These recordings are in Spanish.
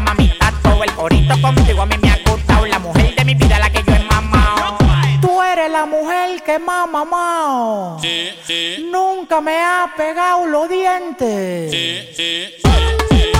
Chapa, mamita todo. El corito contigo a mí me ha gustado. La mujer de mi vida, la que yo he mamado. Tú eres la mujer que más mamado. Nunca me ha pegado los dientes. la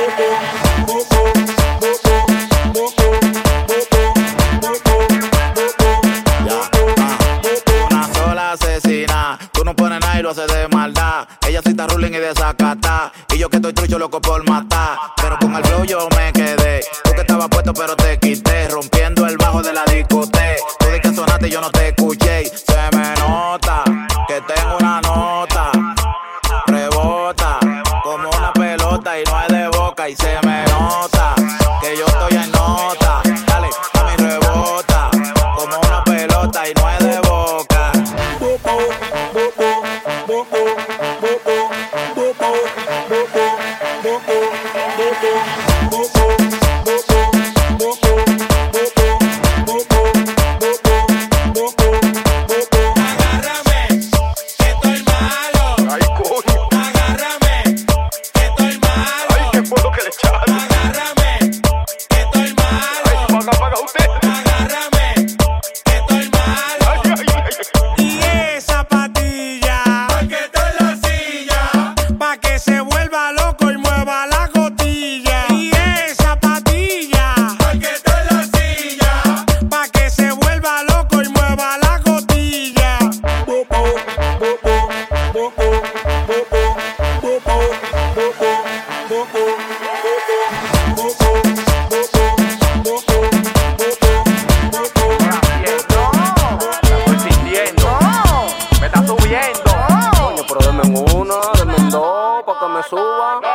Música 我说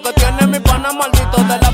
que tiene mi pana maldito de la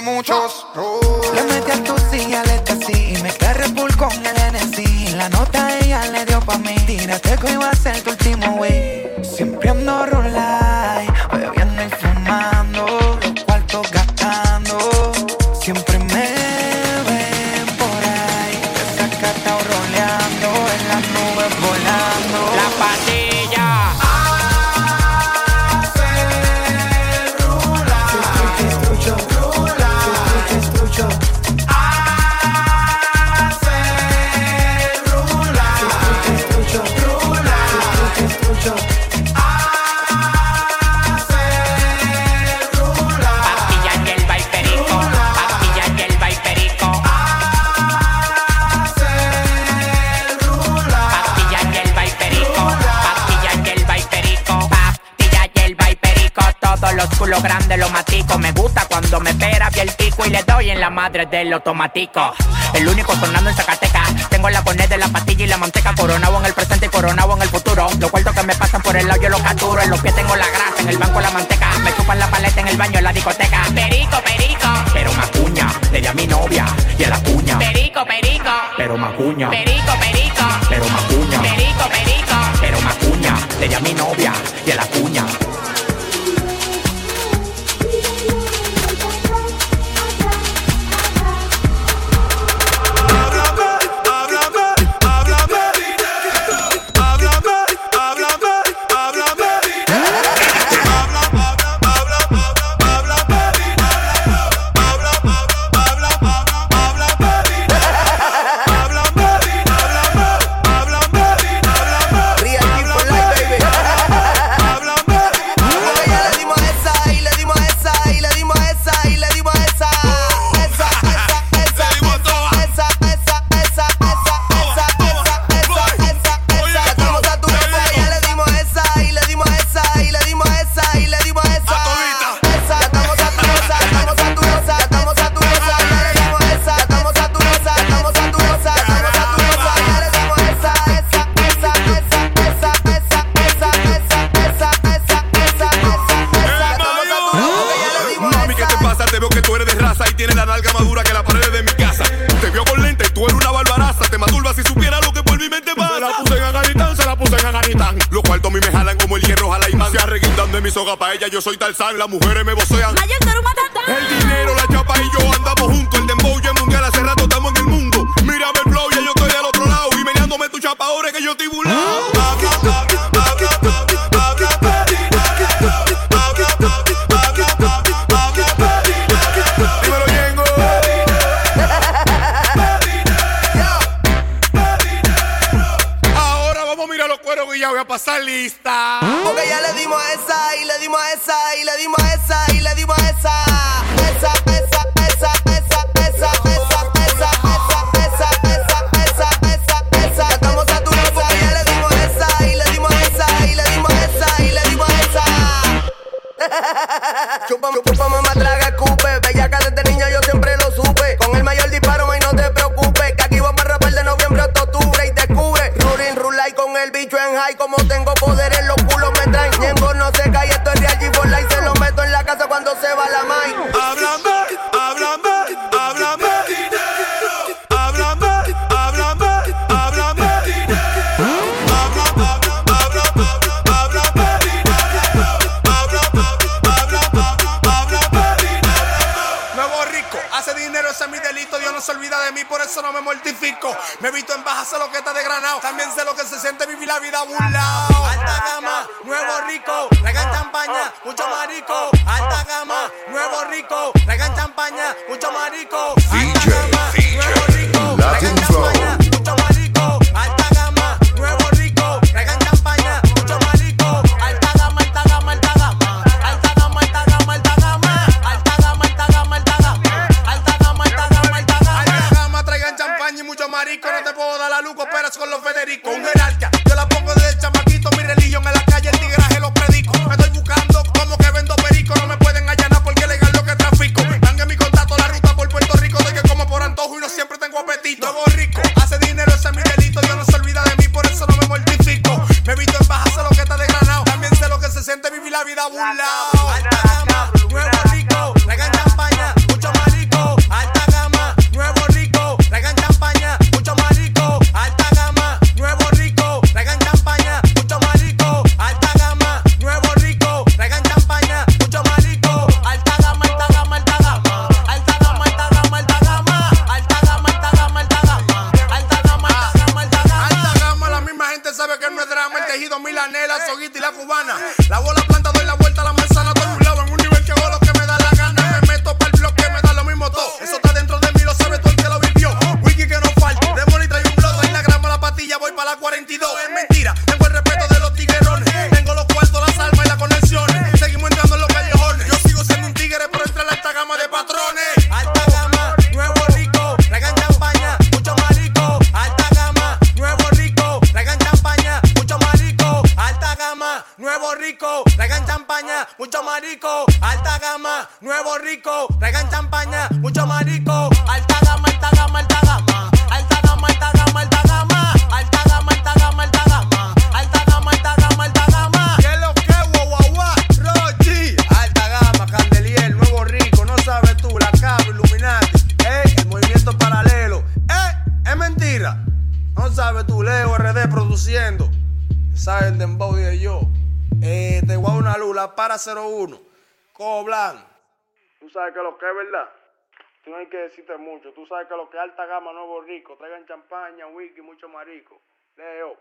muchos. Oh. Le metí al tusi y al ecstasy, me carré full con el NC. La nota ella le dio pa' mí, tírate que iba a ser tu último wey. Siempre ando rolando. Culo grande lo matico, me gusta cuando me pera y el pico y le doy en la madre del automático. El único sonando en Zacatecas, tengo la poner de la pastilla y la manteca, coronado en el presente y coronado en el futuro. Los cuartos que me pasan por el lado yo los capturo, en los pies tengo la grasa, en el banco la manteca, me chupan la paleta en el baño en la discoteca. Perico, perico. Pero macuña, le di a mi novia y a la cuña. Perico, perico. Pero macuña. Perico, perico. de mi soga pa' ella, yo soy tal Tarzán, las mujeres me vocean. El dinero, la chapa y yo andamos juntos, el dembow pero ya voy a pasar lista. Ok, ya le dimos a esa, y le dimos a esa, y le dimos a esa, y le dimos a esa. Esa, esa, esa, esa, esa, esa, esa, esa, esa, esa, esa, esa, Estamos saturados, ya le dimos a esa, y le dimos a esa, y le dimos a esa, y le dimos a esa. Chupa, chupa, mamá. pero ese es mi delito. Dios no se olvida de mí, por eso no me mortifico. Me visto en baja está de granado. También sé lo que se siente vivir la vida burlao. Alta gama, nuevo rico. Regan champaña, mucho marico. Alta gama, nuevo rico. Regan champaña, mucho marico. Alta gama, nuevo rico. dembow de yo. Eh, te voy a una lula para 01. Coblan. Tú sabes que lo que es verdad. Tú no hay que decirte mucho. Tú sabes que lo que es alta gama, nuevo rico. Traigan champaña, whisky, mucho marico. Leo.